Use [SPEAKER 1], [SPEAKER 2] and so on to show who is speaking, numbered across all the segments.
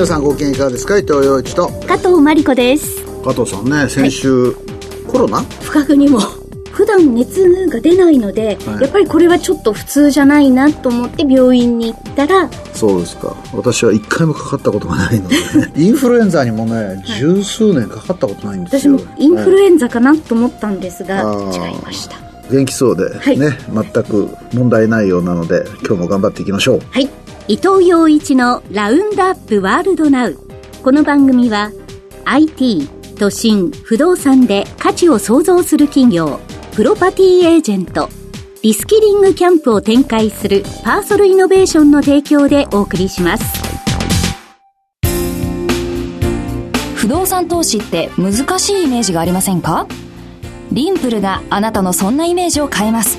[SPEAKER 1] 皆さんご機嫌いかがですか？伊藤洋一と。
[SPEAKER 2] 加藤真理子です。
[SPEAKER 1] 加藤さんね先週、はい、コロナ？
[SPEAKER 2] 不覚にも。普段熱が出ないので、はい、やっぱりこれはちょっと普通じゃないなと思って病院に行ったら。
[SPEAKER 1] そうですか。私は一回もかかったことがないので、ね、インフルエンザにもね十数年かかったことないんですよ。
[SPEAKER 2] 私もインフルエンザかなと思ったんですが、はい、違いました。
[SPEAKER 1] 元気そうで、はい、ね全く問題ないようなので今日も頑張っていきましょう。
[SPEAKER 2] はい伊藤洋一のラウンドアップワールドナウ。この番組は IT 都心不動産で価値を創造する企業プロパティエージェントリスキリングキャンプを展開するパーソルイノベーションの提供でお送りします。
[SPEAKER 3] 不動産投資って難しいイメージがありませんか？リンプルがあなたのそんなイメージを変えます。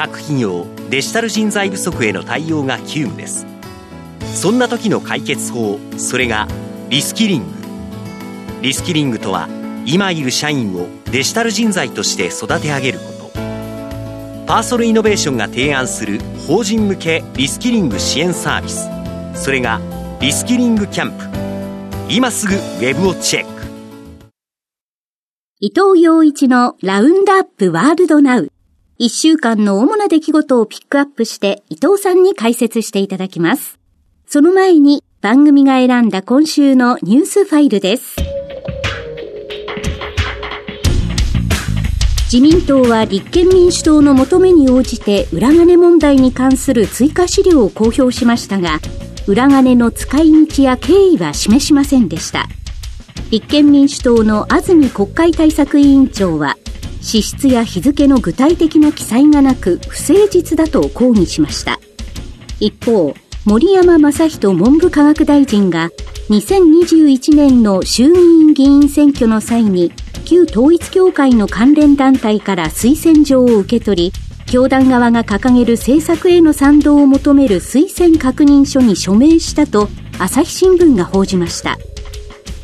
[SPEAKER 4] 各企業デジタル人材不足への対応が急務です。そんな時の解決法それがリスキリング。リスキリングとは今いる社員をデジタル人材として育て上げること。パーソルイノベーションが提案する法人向けリスキリング支援サービス。それがリスキリングキャンプ。今すぐウェブをチェック。
[SPEAKER 2] 伊藤洋一のラウンドアップワールドナウ。一週間の主な出来事をピックアップして伊藤さんに解説していただきます。その前に番組が選んだ今週のニュースファイルです。自民党は立憲民主党の求めに応じて裏金問題に関する追加資料を公表しましたが、裏金の使い道や経緯は示しませんでした。立憲民主党の安住国会対策委員長は、支出や日付の具体的な記載がなく不誠実だと抗議しました。一方、森山正人文部科学大臣が2021年の衆議院議員選挙の際に旧統一教会の関連団体から推薦状を受け取り、教団側が掲げる政策への賛同を求める推薦確認書に署名したと朝日新聞が報じました。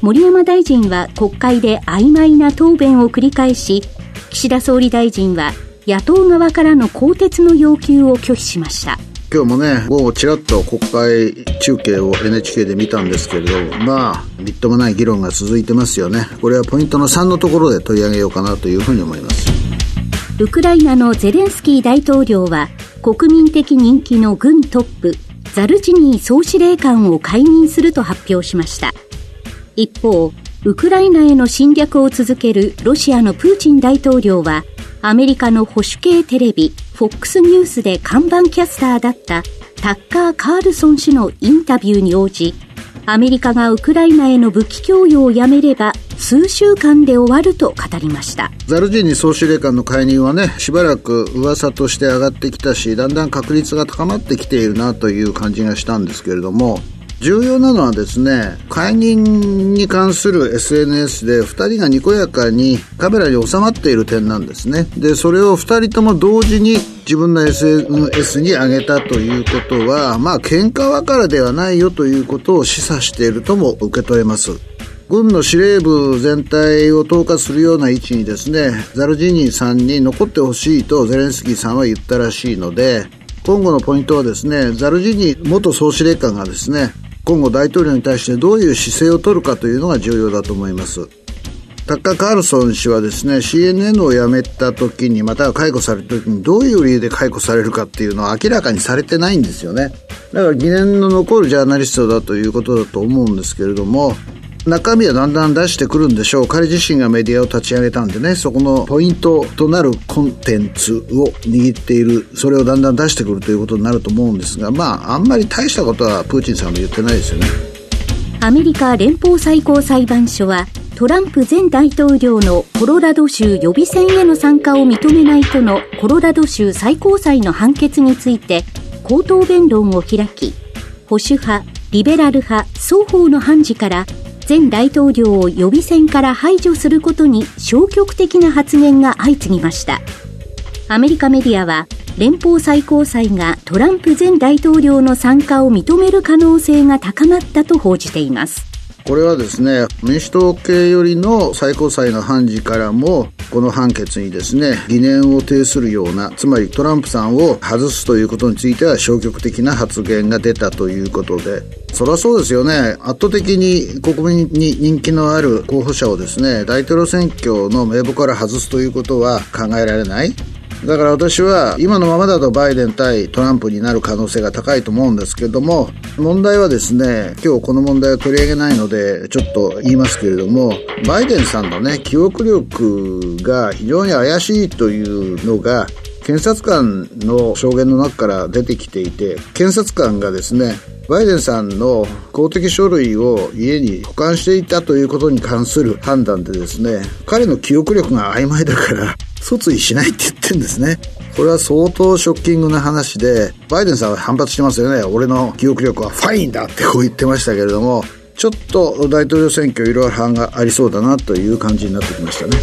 [SPEAKER 2] 森山大臣は国会で曖昧な答弁を繰り返し、岸田総理大臣は野党側からの更迭の要求を拒否しました。
[SPEAKER 1] 今日もね、午後ちらっと国会中継を NHK で見たんですけれど、まあ、みっともない議論が続いてますよね。これはポイントの3のところで取り上げようかなというふうに思います。
[SPEAKER 2] ウクライナのゼレンスキー大統領は、国民的人気の軍トップ、ザルジニー総司令官を解任すると発表しました。一方、ウクライナへの侵略を続けるロシアのプーチン大統領は、アメリカの保守系テレビ、FOX ニュースで看板キャスターだったタッカー・カールソン氏のインタビューに応じ、アメリカがウクライナへの武器供与をやめれば数週間で終わると語りました。
[SPEAKER 1] ザルジーニ総司令官の解任はねしばらく噂として上がってきたしだんだん確率が高まってきているなという感じがしたんですけれども重要なのはですね、解任に関する SNS で2人がにこやかにカメラに収まっている点なんですね。で、それを2人とも同時に自分の SNS に上げたということは、まあ喧嘩別れではないよということを示唆しているとも受け取れます。軍の司令部全体を統括するような位置にですね、ザルジニーさんに残ってほしいとゼレンスキーさんは言ったらしいので、今後のポイントはですね、ザルジニー元総司令官がですね、今後大統領に対してどういう姿勢を取るかというのが重要だと思います。タッカー・カールソン氏はですね、CNN を辞めた時に、または解雇された時に、どういう理由で解雇されるかっていうのは明らかにされてないんですよね。だから疑念の残るジャーナリストだということだと思うんですけれども、中身はだんだん出してくるんでしょう。彼自身がメディアを立ち上げたんでね、そこのポイントとなるコンテンツを握っている、それをだんだん出してくるということになると思うんですが、まあ、あんまり大したことはプーチンさんも言ってないですよね。
[SPEAKER 2] アメリカ連邦最高裁判所は、トランプ前大統領のコロラド州予備選への参加を認めないとのコロラド州最高裁の判決について、口頭弁論を開き、保守派、リベラル派、双方の判事から前大統領を予備選から排除することに消極的な発言が相次ぎました。アメリカメディアは、連邦最高裁がトランプ前大統領の参加を認める可能性が高まったと報じています。
[SPEAKER 1] これはですね、民主党系よりの最高裁の判事からも、この判決にですね、疑念を呈するような、つまりトランプさんを外すということについては消極的な発言が出たということで、そりゃそうですよね。圧倒的に国民に人気のある候補者をですね、大統領選挙の名簿から外すということは考えられない。だから私は今のままだとバイデン対トランプになる可能性が高いと思うんですけども問題はですね今日この問題を取り上げないのでちょっと言いますけれどもバイデンさんのね記憶力が非常に怪しいというのが検察官の証言の中から出てきていて検察官がですねバイデンさんの公的書類を家に保管していたということに関する判断でですね彼の記憶力が曖昧だから訴追しないって言ってんですね。これは相当ショッキングな話で、バイデンさんは反発してますよね。俺の記憶力はファインだってこう言ってましたけれども、ちょっと大統領選挙いろいろ反がありそうだなという感じになってきましたね。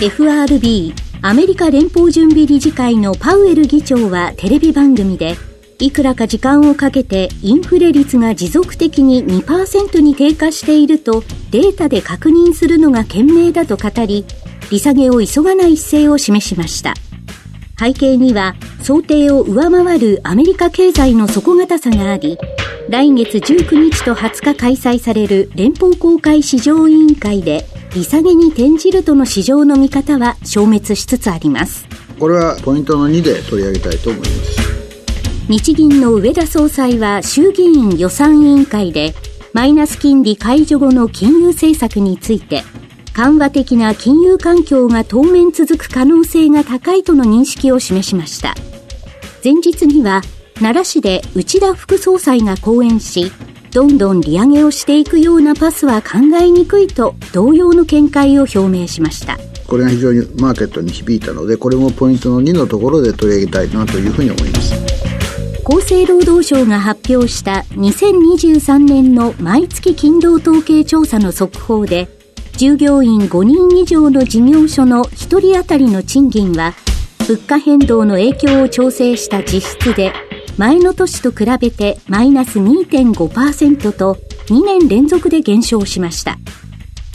[SPEAKER 2] FRB アメリカ連邦準備理事会のパウエル議長はテレビ番組で、いくらか時間をかけてインフレ率が持続的に2%に低下しているとデータで確認するのが賢明だと語り、利下げを急がない姿勢を示しました。背景には想定を上回るアメリカ経済の底堅さがあり、来月19日と20日開催される連邦公開市場委員会で利下げに転じるとの市場の見方は消滅しつつあります。
[SPEAKER 1] これはポイントの2で取り上げたいと思います。
[SPEAKER 2] 日銀の上田総裁は衆議院予算委員会でマイナス金利解除後の金融政策について緩和的な金融環境が当面続く可能性が高いとの認識を示しました。前日には、奈良市で内田副総裁が講演し、どんどん利上げをしていくようなパスは考えにくいと同様の見解を表明しました。
[SPEAKER 1] これが非常にマーケットに響いたので、これもポイントの2のところで取り上げたいなというふうに思います。
[SPEAKER 2] 厚生労働省が発表した2023年の毎月勤労統計調査の速報で、従業員5人以上の事業所の1人当たりの賃金は、物価変動の影響を調整した実質で、前の年と比べてマイナス2.5%と2年連続で減少しました。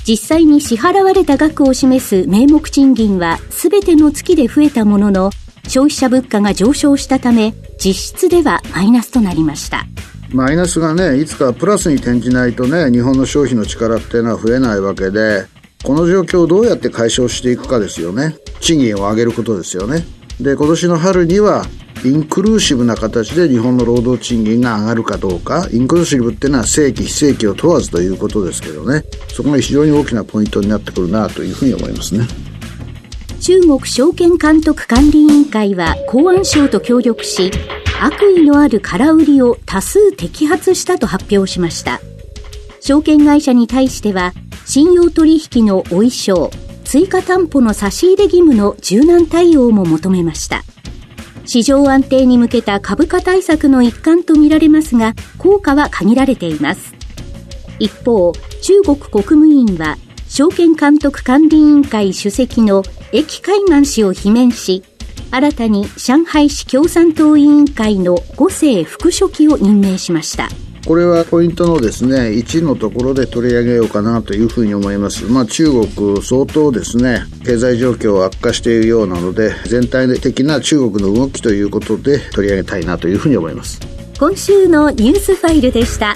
[SPEAKER 2] 実際に支払われた額を示す名目賃金は全ての月で増えたものの、消費者物価が上昇したため、実質ではマイナスとなりました。
[SPEAKER 1] マイナスがね、いつかプラスに転じないとね、日本の消費の力っていうのは増えないわけで、この状況をどうやって解消していくかですよね。賃金を上げることですよね。で、今年の春には、インクルーシブな形で日本の労働賃金が上がるかどうか、インクルーシブっていうのは正規、非正規を問わずということですけどね、そこが非常に大きなポイントになってくるなというふうに思いますね。
[SPEAKER 2] 中国証券監督管理委員会は公安省と協力し、悪意のある空売りを多数摘発したと発表しました。証券会社に対しては、信用取引のお衣装、追加担保の差し入れ義務の柔軟対応も求めました。市場安定に向けた株価対策の一環とみられますが、効果は限られています。一方、中国国務院は、証券監督管理委員会主席の駅海岸氏を罷免し、新たに上海市共産党委員会の五世副書記を任命しました。
[SPEAKER 1] これはポイントのですね、1のところで取り上げようかなというふうに思います。まあ中国相当ですね、経済状況悪化しているようなので、全体的な中国の動きということで取り上げたいなというふうに思います。
[SPEAKER 2] 今週のニュースファイルでした。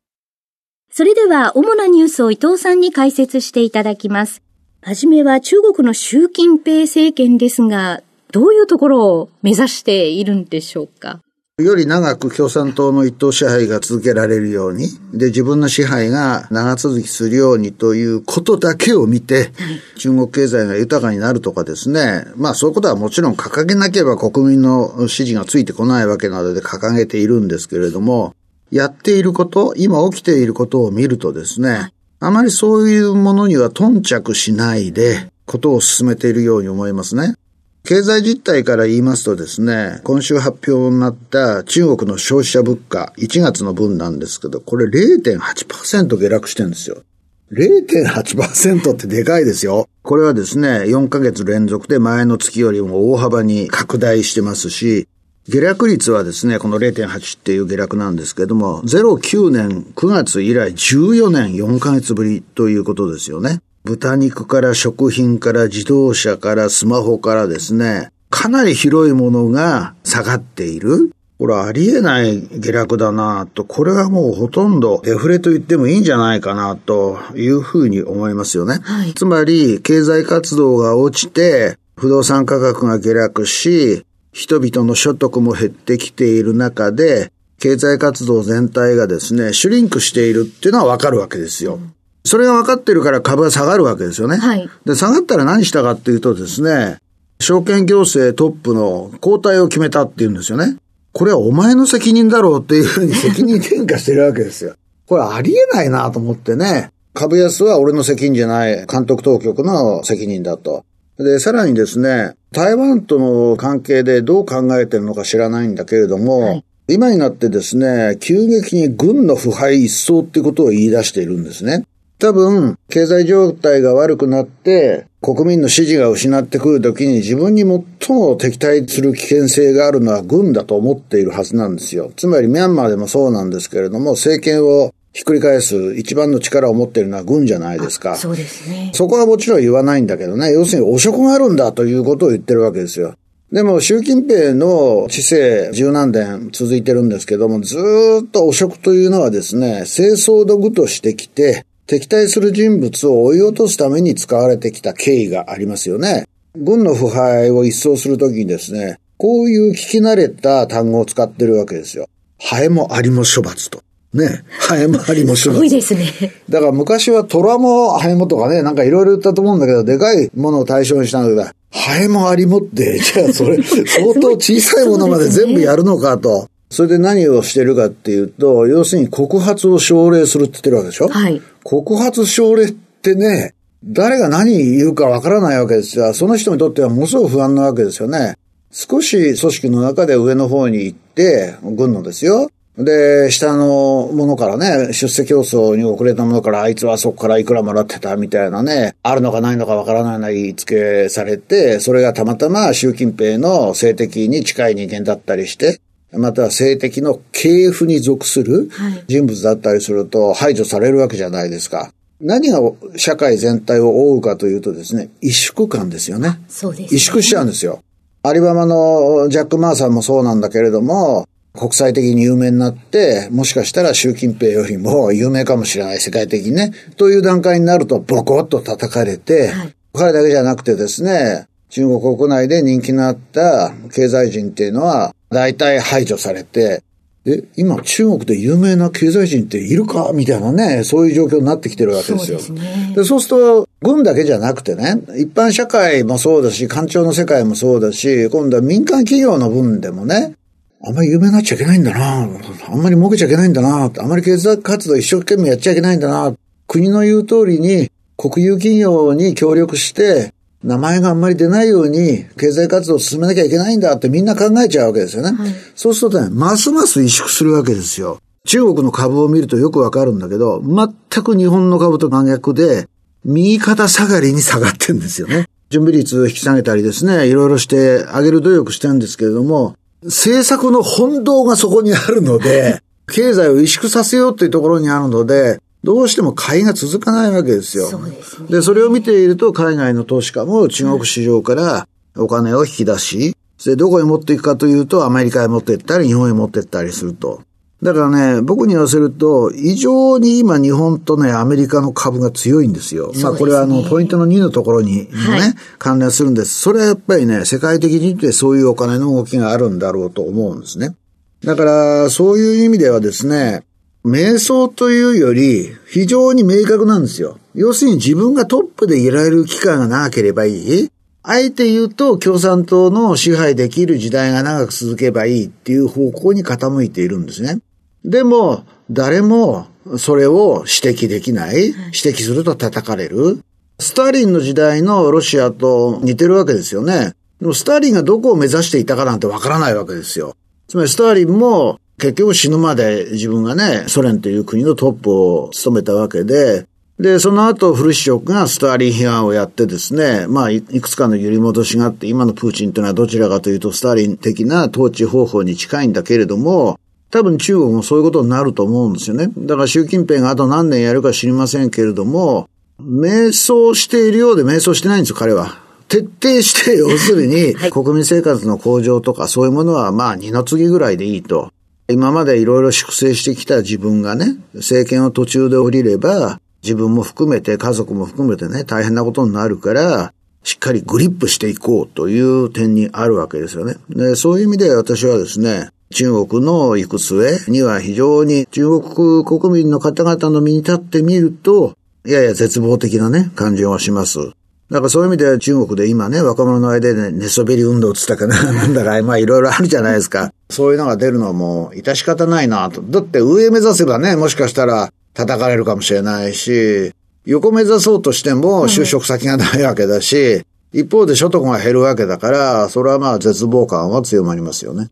[SPEAKER 2] それでは、主なニュースを伊藤さんに解説していただきます。はじめは中国の習近平政権ですが、どういうところを目指しているんでしょうか？
[SPEAKER 1] より長く共産党の一党支配が続けられるように、で、自分の支配が長続きするようにということだけを見て、中国経済が豊かになるとかですね、まあそういうことはもちろん掲げなければ国民の支持がついてこないわけなので掲げているんですけれども、やっていること、今起きていることを見るとですね、あまりそういうものには頓着しないで、ことを進めているように思いますね。経済実態から言いますとですね、今週発表になった中国の消費者物価、1月の分なんですけど、これ0.8%下落してるんですよ。0.8%ってでかいですよ。これはですね、4ヶ月連続で前の月よりも大幅に拡大してますし、下落率はですね、この0.8っていう下落なんですけども、09年9月以来14年4ヶ月ぶりということですよね。豚肉から食品から自動車からスマホからですね、かなり広いものが下がっている。これありえない下落だなと、これはもうほとんどデフレと言ってもいいんじゃないかなというふうに思いますよね。はい、つまり、経済活動が落ちて、不動産価格が下落し、人々の所得も減ってきている中で、経済活動全体がですね、シュリンクしているっていうのはわかるわけですよ。うんそれが分かってるから株が下がるわけですよね。はい。で、下がったら何したかっていうとですね、証券行政トップの交代を決めたっていうんですよね。これはお前の責任だろうっていうふうに責任転嫁してるわけですよ。これありえないなと思ってね。株安は俺の責任じゃない、監督当局の責任だと。で、さらにですね、台湾との関係でどう考えてるのか知らないんだけれども、はい、今になってですね、急激に軍の腐敗一掃ってことを言い出しているんですね。多分、経済状態が悪くなって、国民の支持が失ってくるときに自分に最も敵対する危険性があるのは軍だと思っているはずなんですよ。つまりミャンマーでもそうなんですけれども、政権をひっくり返す一番の力を持っているのは軍じゃないですか。
[SPEAKER 2] そうですね。
[SPEAKER 1] そこはもちろん言わないんだけどね、要するに汚職があるんだということを言ってるわけですよ。でも、習近平の知性十何年続いてるんですけども、ずっと汚職というのはですね、清掃道具としてきて、敵対する人物を追い落とすために使われてきた経緯がありますよね。軍の腐敗を一掃するときにですね、こういう聞き慣れた単語を使ってるわけですよ。ハエもアリも処罰と。ね。ハエもアリも処罰。す
[SPEAKER 2] ごいですね。
[SPEAKER 1] だから昔はトラもハエもとかね、なんかいろいろ言ったと思うんだけど、でかいものを対象にしたんだけど、ハエもアリもって、じゃあそれ、相当小さいものまで全部やるのかと。それで何をしてるかっていうと、要するに告発を奨励するって言ってるわけでしょ？はい。告発奨励ってね、誰が何言うかわからないわけですよ。その人にとってはものすごく不安なわけですよね。少し組織の中で上の方に行って、軍のですよ。で、下のものからね、出世競争に遅れたものから、あいつはそこからいくらもらってたみたいなね、あるのかないのかわからないな言いつけされて、それがたまたま習近平の性的に近い人間だったりして、または性的の系譜に属する人物だったりすると排除されるわけじゃないですか。何が社会全体を覆うかというとですね、萎縮感ですよね。
[SPEAKER 2] そうです、ね、
[SPEAKER 1] 萎縮しちゃうんですよ。アリババのジャック・マーさんもそうなんだけれども、国際的に有名になって、もしかしたら習近平よりも有名かもしれない、世界的にね。という段階になると、ボコッと叩かれて、はい、彼だけじゃなくてですね、中国国内で人気のあった経済人っていうのは、大体排除されて、え、今中国で有名な経済人っているか？みたいなね、そういう状況になってきてるわけですよ。そうですね。でそうすると、軍だけじゃなくてね、一般社会もそうだし、官庁の世界もそうだし、今度は民間企業の分でもね、あんまり有名になっちゃいけないんだなあんまり儲けちゃいけないんだなあんまり経済活動一生懸命やっちゃいけないんだな国の言う通りに国有企業に協力して名前があんまり出ないように経済活動を進めなきゃいけないんだってみんな考えちゃうわけですよね。はい、そうするとね、ますます萎縮するわけですよ。中国の株を見るとよくわかるんだけど、全く日本の株と真逆で、右肩下がりに下がってんですよね。準備率を引き下げたりですね、いろいろして上げる努力してるんですけれども、政策の本道がそこにあるので、経済を萎縮させようっていうところにあるので、どうしても買いが続かないわけですよ。そうですね。で、それを見ていると、海外の投資家も中国市場からお金を引き出し、で、どこへ持っていくかというと、アメリカへ持って行ったり、日本へ持って行ったりすると。だからね、僕に言わせると、異常に今日本とね、アメリカの株が強いんですよ。すね、まあこれはあの、ポイントの2のところにもね、はい、関連するんです。それはやっぱりね、世界的に見てそういうお金の動きがあるんだろうと思うんですね。だから、そういう意味ではですね、瞑想というより、非常に明確なんですよ。要するに自分がトップでいられる期間が長ければいい。あえて言うと、共産党の支配できる時代が長く続けばいいっていう方向に傾いているんですね。でも、誰もそれを指摘できない。指摘すると叩かれる。スターリンの時代のロシアと似てるわけですよね。でもスターリンがどこを目指していたかなんてわからないわけですよ。つまりスターリンも結局死ぬまで自分がね、ソ連という国のトップを務めたわけで、で、その後、フルシチョクがスターリン批判をやってですね、まあ、いくつかの揺り戻しがあって、今のプーチンというのはどちらかというと、スターリン的な統治方法に近いんだけれども、多分中国もそういうことになると思うんですよね。だから習近平があと何年やるか知りませんけれども、瞑想しているようで瞑想してないんですよ、彼は。徹底して、要するに、国民生活の向上とかそういうものはまあ二の次ぐらいでいいと。今までいろいろ粛清してきた自分がね、政権を途中で降りれば、自分も含めて家族も含めてね、大変なことになるから、しっかりグリップしていこうという点にあるわけですよね。で、そういう意味で私はですね、中国の行く末には非常に中国国民の方々の身に立ってみると、やや絶望的なね、感じはします。だからそういう意味では中国で今ね、若者の間でね、寝そべり運動つったかな、なんだか、まあいろいろあるじゃないですか。そういうのが出るのはもう、致し方ないなと。だって上目指せばね、もしかしたら叩かれるかもしれないし、横目指そうとしても就職先がないわけだし、一方で所得が減るわけだから、それはまあ絶望感は強まりますよね。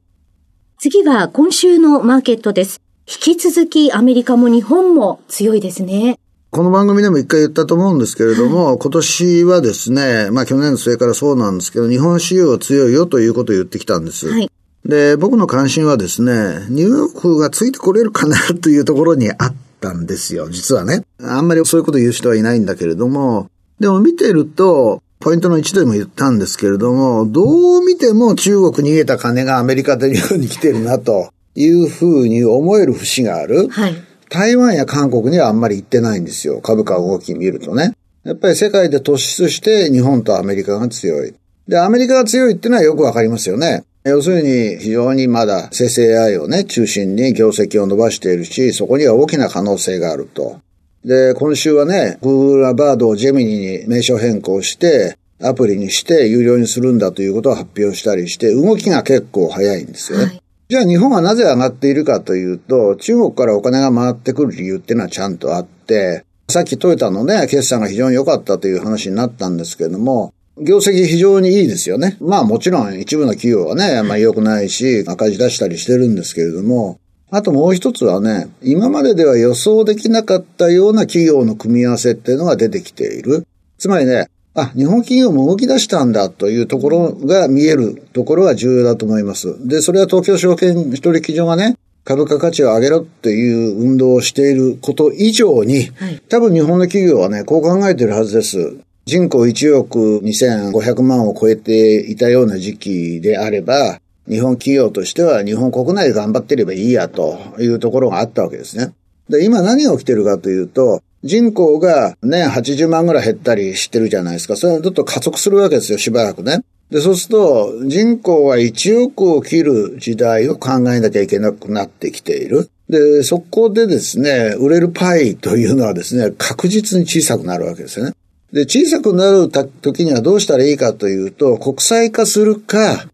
[SPEAKER 2] 次は今週のマーケットです。引き続きアメリカも日本も強いですね。
[SPEAKER 1] この番組でも一回言ったと思うんですけれども、はい、今年はですね、まあ去年の末からそうなんですけど、日本市場は強いよということを言ってきたんです。はい、で、僕の関心はですね、ニューヨークがついてこれるかなというところにあったんですよ、実はね。あんまりそういうこと言う人はいないんだけれども、でも見てると、ポイントの1でも言ったんですけれども、どう見ても中国逃げた金がアメリカで日本に来てるなというふうに思える節がある。はい。台湾や韓国にはあんまり行ってないんですよ。株価動き見るとね。やっぱり世界で突出して日本とアメリカが強い。で、アメリカが強いっていうのはよくわかりますよね。要するに非常にまだ生成 AI をね、中心に業績を伸ばしているし、そこには大きな可能性があると。で、今週はね、Google はバードをジェミニに名称変更して、アプリにして有料にするんだということを発表したりして、動きが結構早いんですよね。はい、じゃあ日本はなぜ上がっているかというと、中国からお金が回ってくる理由っていうのはちゃんとあって、さっきトヨタのね、決算が非常に良かったという話になったんですけれども、業績非常にいいですよね。まあもちろん一部の企業はね、まあ良くないし、赤字出したりしてるんですけれども、あともう一つはね、今まででは予想できなかったような企業の組み合わせっていうのが出てきている。つまりね、あ、日本企業も動き出したんだというところが見えるところが重要だと思います。で、それは東京証券取引所がね、株価価値を上げろっていう運動をしていること以上に、はい、多分日本の企業はね、こう考えてるはずです。人口1億2500万を超えていたような時期であれば、日本企業としては日本国内で頑張っていればいいやというところがあったわけですね。で、今何が起きてるかというと、人口が年80万ぐらい減ったりしてるじゃないですか。それはちょっと加速するわけですよ、しばらくね。で、そうすると、人口は1億を切る時代を考えなきゃいけなくなってきている。で、そこでですね、売れるパイというのはですね、確実に小さくなるわけですよね。で、小さくなる時にはどうしたらいいかというと、国際化するか、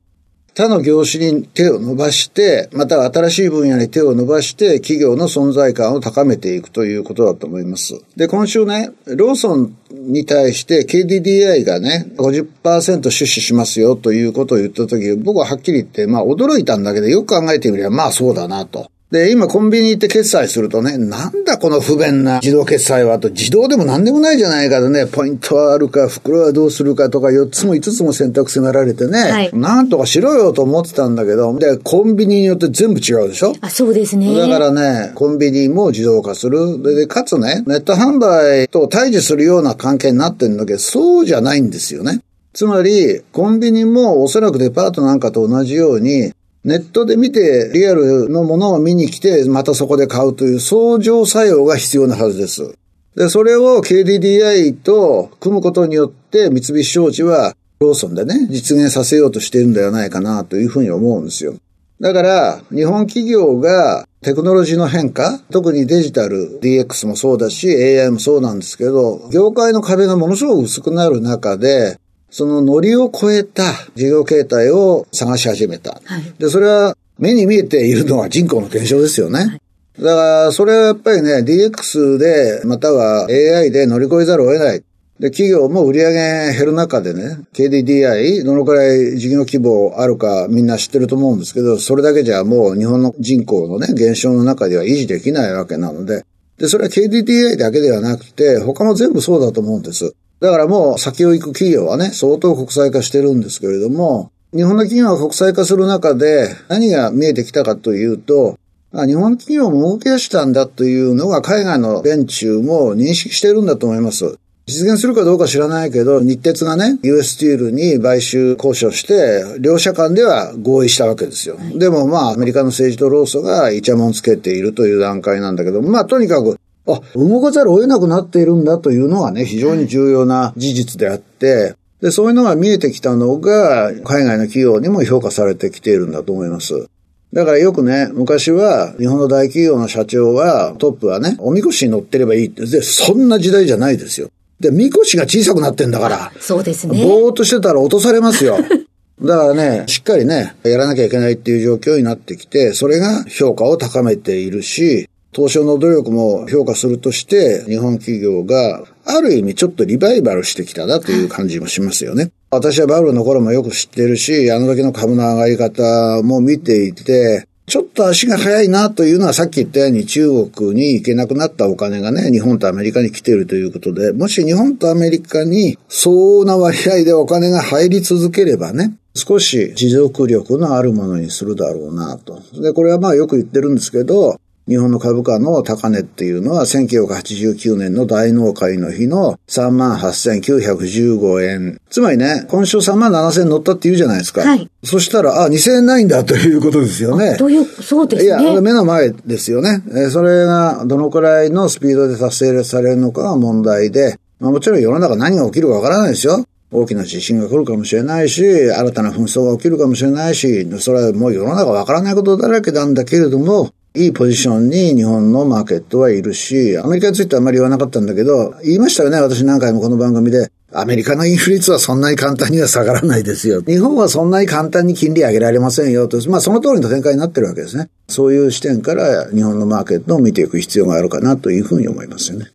[SPEAKER 1] 他の業種に手を伸ばして、また新しい分野に手を伸ばして、企業の存在感を高めていくということだと思います。で、今週ね、ローソンに対して KDDI がね、50%出資しますよということを言ったとき、僕ははっきり言って、まあ驚いたんだけど、よく考えてみれば、まあそうだなと。で、今コンビニ行って決済するとね、なんだこの不便な自動決済はと、自動でも何でもないじゃないかとね、ポイントはあるか、袋はどうするかとか、4つも5つも選択迫られてね、はい、なんとかしろよと思ってたんだけど、で、コンビニによって全部違うでしょ？
[SPEAKER 2] あ、そうですね。
[SPEAKER 1] だからね、コンビニも自動化する。で、かつね、ネット販売と対峙するような関係になってるんだけど、そうじゃないんですよね。つまり、コンビニもおそらくデパートなんかと同じように、ネットで見てリアルのものを見に来て、またそこで買うという相乗作用が必要なはずです。で、それを KDDI と組むことによって三菱商事はローソンでね、実現させようとしているんではないかなというふうに思うんですよ。だから、日本企業がテクノロジーの変化、特にデジタル、DX もそうだし、AI もそうなんですけど、業界の壁がものすごく薄くなる中で、そのノリを超えた事業形態を探し始めた。はい、で、それは目に見えているのは人口の減少ですよね。はいだから、それはやっぱりね、DX で、または AI で乗り越えざるを得ない。で、企業も売り上げ減る中でね、KDDI、どのくらい事業規模あるかみんな知ってると思うんですけど、それだけじゃもう日本の人口のね、減少の中では維持できないわけなので、で、それは KDDI だけではなくて、他も全部そうだと思うんです。だからもう先を行く企業はね、相当国際化してるんですけれども、日本の企業が国際化する中で何が見えてきたかというと、日本企業も動き出したんだというのが海外の連中も認識してるんだと思います。実現するかどうか知らないけど、日鉄がね、US スティールに買収交渉して、両者間では合意したわけですよ。でもまあ、アメリカの政治と労組がイチャモンつけているという段階なんだけど、まあ、とにかく、あ、動かざるを得なくなっているんだというのはね、非常に重要な事実であって、で、そういうのが見えてきたのが、海外の企業にも評価されてきているんだと思います。だからよくね、昔は日本の大企業の社長は、トップはね、おみこしに乗ってればいいって。で、そんな時代じゃないですよ。で、みこしが小さくなってんだから。
[SPEAKER 2] そうですね。
[SPEAKER 1] ぼーっとしてたら落とされますよ。だからね、しっかりね、やらなきゃいけないっていう状況になってきて、それが評価を高めているし、東証の努力も評価するとして、日本企業がある意味ちょっとリバイバルしてきたなという感じもしますよね。私はバブルの頃もよく知ってるし、あの時の株の上がり方も見ていて、ちょっと足が速いなというのはさっき言ったように中国に行けなくなったお金がね、日本とアメリカに来ているということで、もし日本とアメリカに相応な割合でお金が入り続ければね、少し持続力のあるものにするだろうなと。で、これはまあよく言ってるんですけど、日本の株価の高値っていうのは1989年の大納会の日の38,915円。つまりね、今週3万7000円乗ったって言うじゃないですか。はい。そしたら、あ、2000円ないんだということですよね。
[SPEAKER 2] という、そうですね。い
[SPEAKER 1] や、目の前ですよね。えそれがどのくらいのスピードで達成されるのかが問題で、まあ、もちろん世の中何が起きるかわからないですよ。大きな地震が来るかもしれないし、新たな紛争が起きるかもしれないし、それはもう世の中わからないことだらけなんだけれども、いいポジションに日本のマーケットはいるし、アメリカについてはあまり言わなかったんだけど、言いましたよね、私何回もこの番組で。アメリカのインフレ率はそんなに簡単には下がらないですよ。日本はそんなに簡単に金利上げられませんよと。まあその通りの展開になってるわけですね。そういう視点から日本のマーケットを見ていく必要があるかなというふうに思いますよね。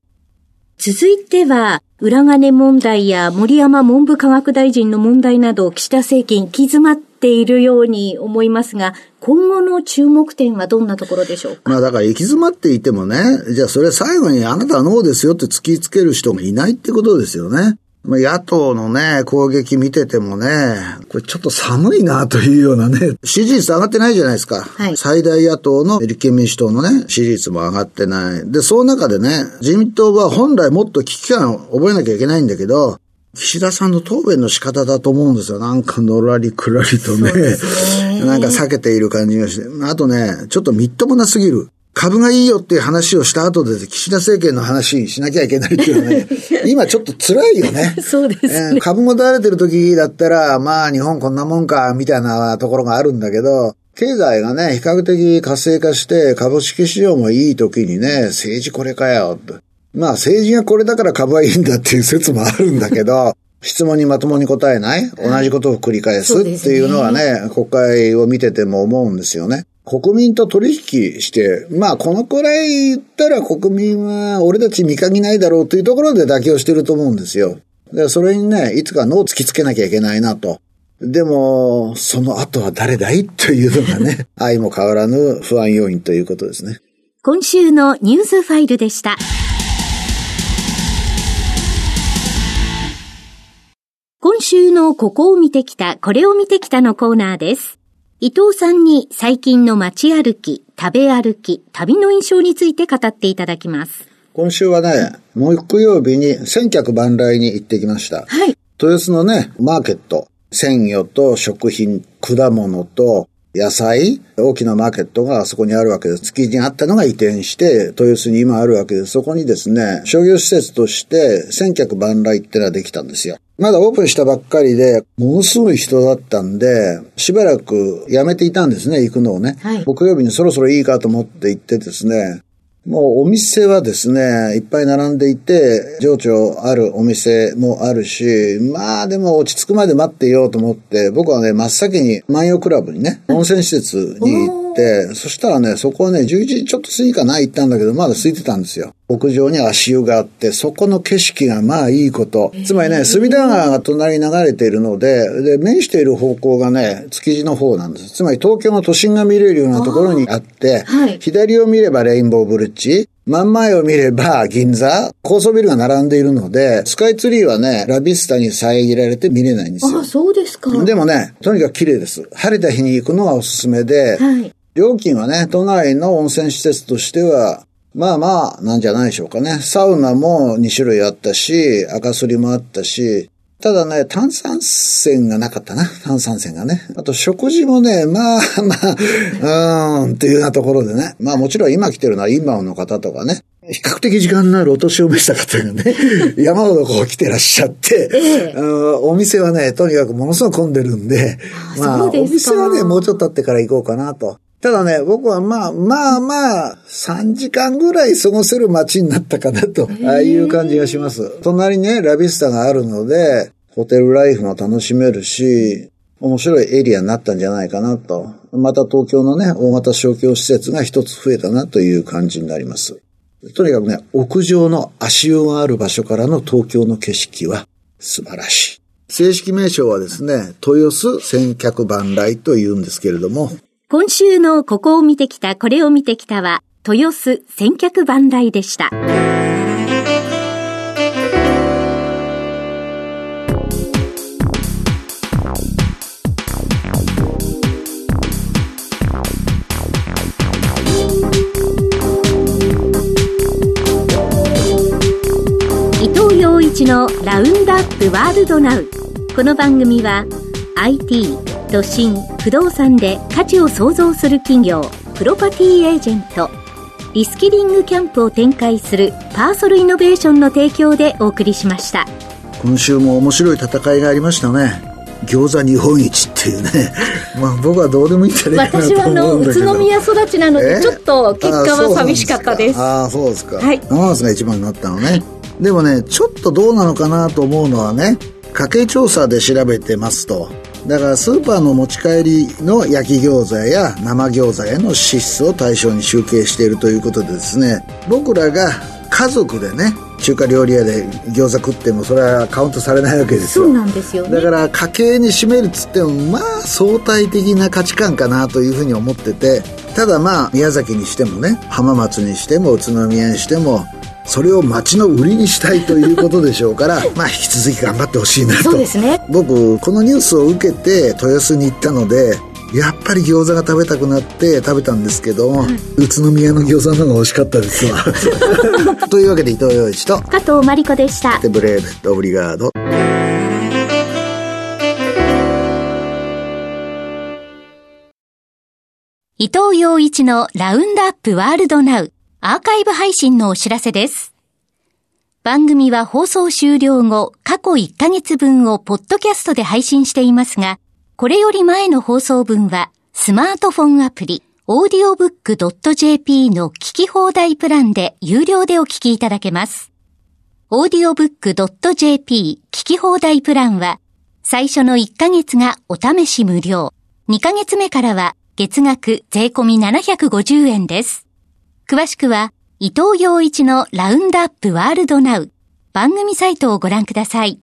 [SPEAKER 2] 続いては、裏金問題や森山文部科学大臣の問題など、岸田政権行き詰まっているように思いますが、今後の注目点はどんなところでしょうか？
[SPEAKER 1] まあだから行き詰まっていてもね、じゃあそれ最後にあなたはノーですよって突きつける人がいないってことですよね。まあ、野党のね、攻撃見ててもね、これちょっと寒いなというようなね、支持率上がってないじゃないですか。はい、最大野党の立憲民主党のね、支持率も上がってない。で、その中でね、自民党は本来もっと危機感を覚えなきゃいけないんだけど、岸田さんの答弁の仕方だと思うんですよ。なんかのらりくらりとね、なんか避けている感じがして。あとね、ちょっとみっともなすぎる。株がいいよっていう話をした後で、岸田政権の話しなきゃいけないっていうのはね、今ちょっと辛いよね。
[SPEAKER 2] そうですね、
[SPEAKER 1] えー、株も垂れてる時だったら、まあ日本こんなもんか、みたいなところがあるんだけど、経済がね、比較的活性化して、株式市場もいい時にね、政治これかよ、まあ政治がこれだから株はいいんだっていう説もあるんだけど、質問にまともに答えない、同じことを繰り返すっていうのはね、国会を見てても思うんですよね。国民と取引して、まあこのくらい言ったら国民は俺たち見限ないだろうというところで妥協してると思うんですよ。で、それにね、いつか脳を突きつけなきゃいけないなと。でも、その後は誰だい？というのがね、愛も変わらぬ不安要因ということですね。
[SPEAKER 2] 今週のニュースファイルでした。今週のここを見てきた、これを見てきたのコーナーです。伊藤さんに最近の街歩き、食べ歩き、旅の印象について語っていただきます。
[SPEAKER 1] 今週はね、木曜日に千客万来に行ってきました。はい。豊洲のね、マーケット、鮮魚と食品、果物と、野菜、大きなマーケットがそこにあるわけです。築地にあったのが移転して、豊洲に今あるわけです。そこにですね、商業施設として千客万来ってのはできたんですよ。まだオープンしたばっかりで、ものすごい人だったんで、しばらくやめていたんですね、行くのをね。はい、木曜日にそろそろいいかと思って行ってですね、もうお店はですね、いっぱい並んでいて、情緒あるお店もあるし、まあでも落ち着くまで待っていようと思って、僕はね、真っ先に万葉クラブにね、温泉施設に行って、そしたらね、そこはね、11時ちょっと過ぎかな行ったんだけど、まだ空いてたんですよ。屋上に足湯があって、そこの景色がまあいいこと。つまりね、隅田川が隣に流れているので、で、面している方向がね、築地の方なんです。つまり東京の都心が見れるようなところにあって、はい、左を見ればレインボーブリッジ、真ん前を見れば銀座、高層ビルが並んでいるので、スカイツリーはね、ラビスタに遮られて見れないんですよ。
[SPEAKER 2] あ、そうですか。
[SPEAKER 1] でもね、とにかく綺麗です。晴れた日に行くのがおすすめで、はい、料金はね、都内の温泉施設としては、まあまあ、なんじゃないでしょうかね。サウナも2種類あったし、赤すりもあったし、ただね、炭酸泉がなかったな。炭酸泉がね。あと食事もね、まあまあ、うーん、っていうようなところでね。まあもちろん今来てるのは今の方とかね。比較的時間のあるお年を召した方がね、山ほどこう来てらっしゃって、ええ、お店はね、とにかくものすごく混んでるんで、まあ、お店はね、もうちょっと経ってから行こうかなと。ただね、僕はまあ、まあまあ、3時間ぐらい過ごせる街になったかなと、ああいう感じがします。隣にね、ラビスタがあるので、ホテルライフも楽しめるし、面白いエリアになったんじゃないかなと。また東京のね、大型商業施設が一つ増えたなという感じになります。とにかくね、屋上の足湯がある場所からの東京の景色は素晴らしい。正式名称はですね、豊洲千客万来と言うんですけれども、
[SPEAKER 2] 今週のここを見てきた、これを見てきたは、豊洲千客万来でした。伊藤洋一のラウンドアップワールドナウ。この番組は IT 都心不動産で価値を創造する企業プロパティエージェント。リスキリングキャンプを展開するパーソルイノベーションの提供でお送りしました。
[SPEAKER 1] 今週も面白い戦いがありましたね。餃子日本一っていうね。まあ僕はどうでもいいんじゃないかなと思うんだけど。
[SPEAKER 2] 私はあの宇都宮育ちなのでちょっと結果は寂しかったです。
[SPEAKER 1] ああそうですか。はい。ナマスが一番になったのね。でもねちょっとどうなのかなと思うのはね家計調査で調べてますとだからスーパーの持ち帰りの焼き餃子や生餃子への支出を対象に集計しているということでですね僕らが家族でね中華料理屋で餃子食ってもそれはカウントされないわけですよ。
[SPEAKER 2] そうなんですよ、ね、
[SPEAKER 1] だから家計に占めるっつってもまあ相対的な価値観かなというふうに思っててただまあ宮崎にしてもね浜松にしても宇都宮にしてもそれを街の売りにしたいということでしょうからまあ引き続き頑張ってほしいなと。
[SPEAKER 2] そうですね。
[SPEAKER 1] 僕このニュースを受けて豊洲に行ったのでやっぱり餃子が食べたくなって食べたんですけど、はい、宇都宮の餃子の方が美味しかったですわ。というわけで伊藤洋一と
[SPEAKER 2] 加藤真理子でした。
[SPEAKER 1] ブレーブオブリガード。
[SPEAKER 2] 伊藤洋一のラウンドアップワールドナウアーカイブ配信のお知らせです。番組は放送終了後、過去1ヶ月分をポッドキャストで配信していますが、これより前の放送分は、スマートフォンアプリ、audiobook.jp の聞き放題プランで有料でお聞きいただけます。audiobook.jp 聞き放題プランは、最初の1ヶ月がお試し無料、2ヶ月目からは月額税込み750円です。詳しくは、伊藤洋一のラウンドアップワールドナウ番組サイトをご覧ください。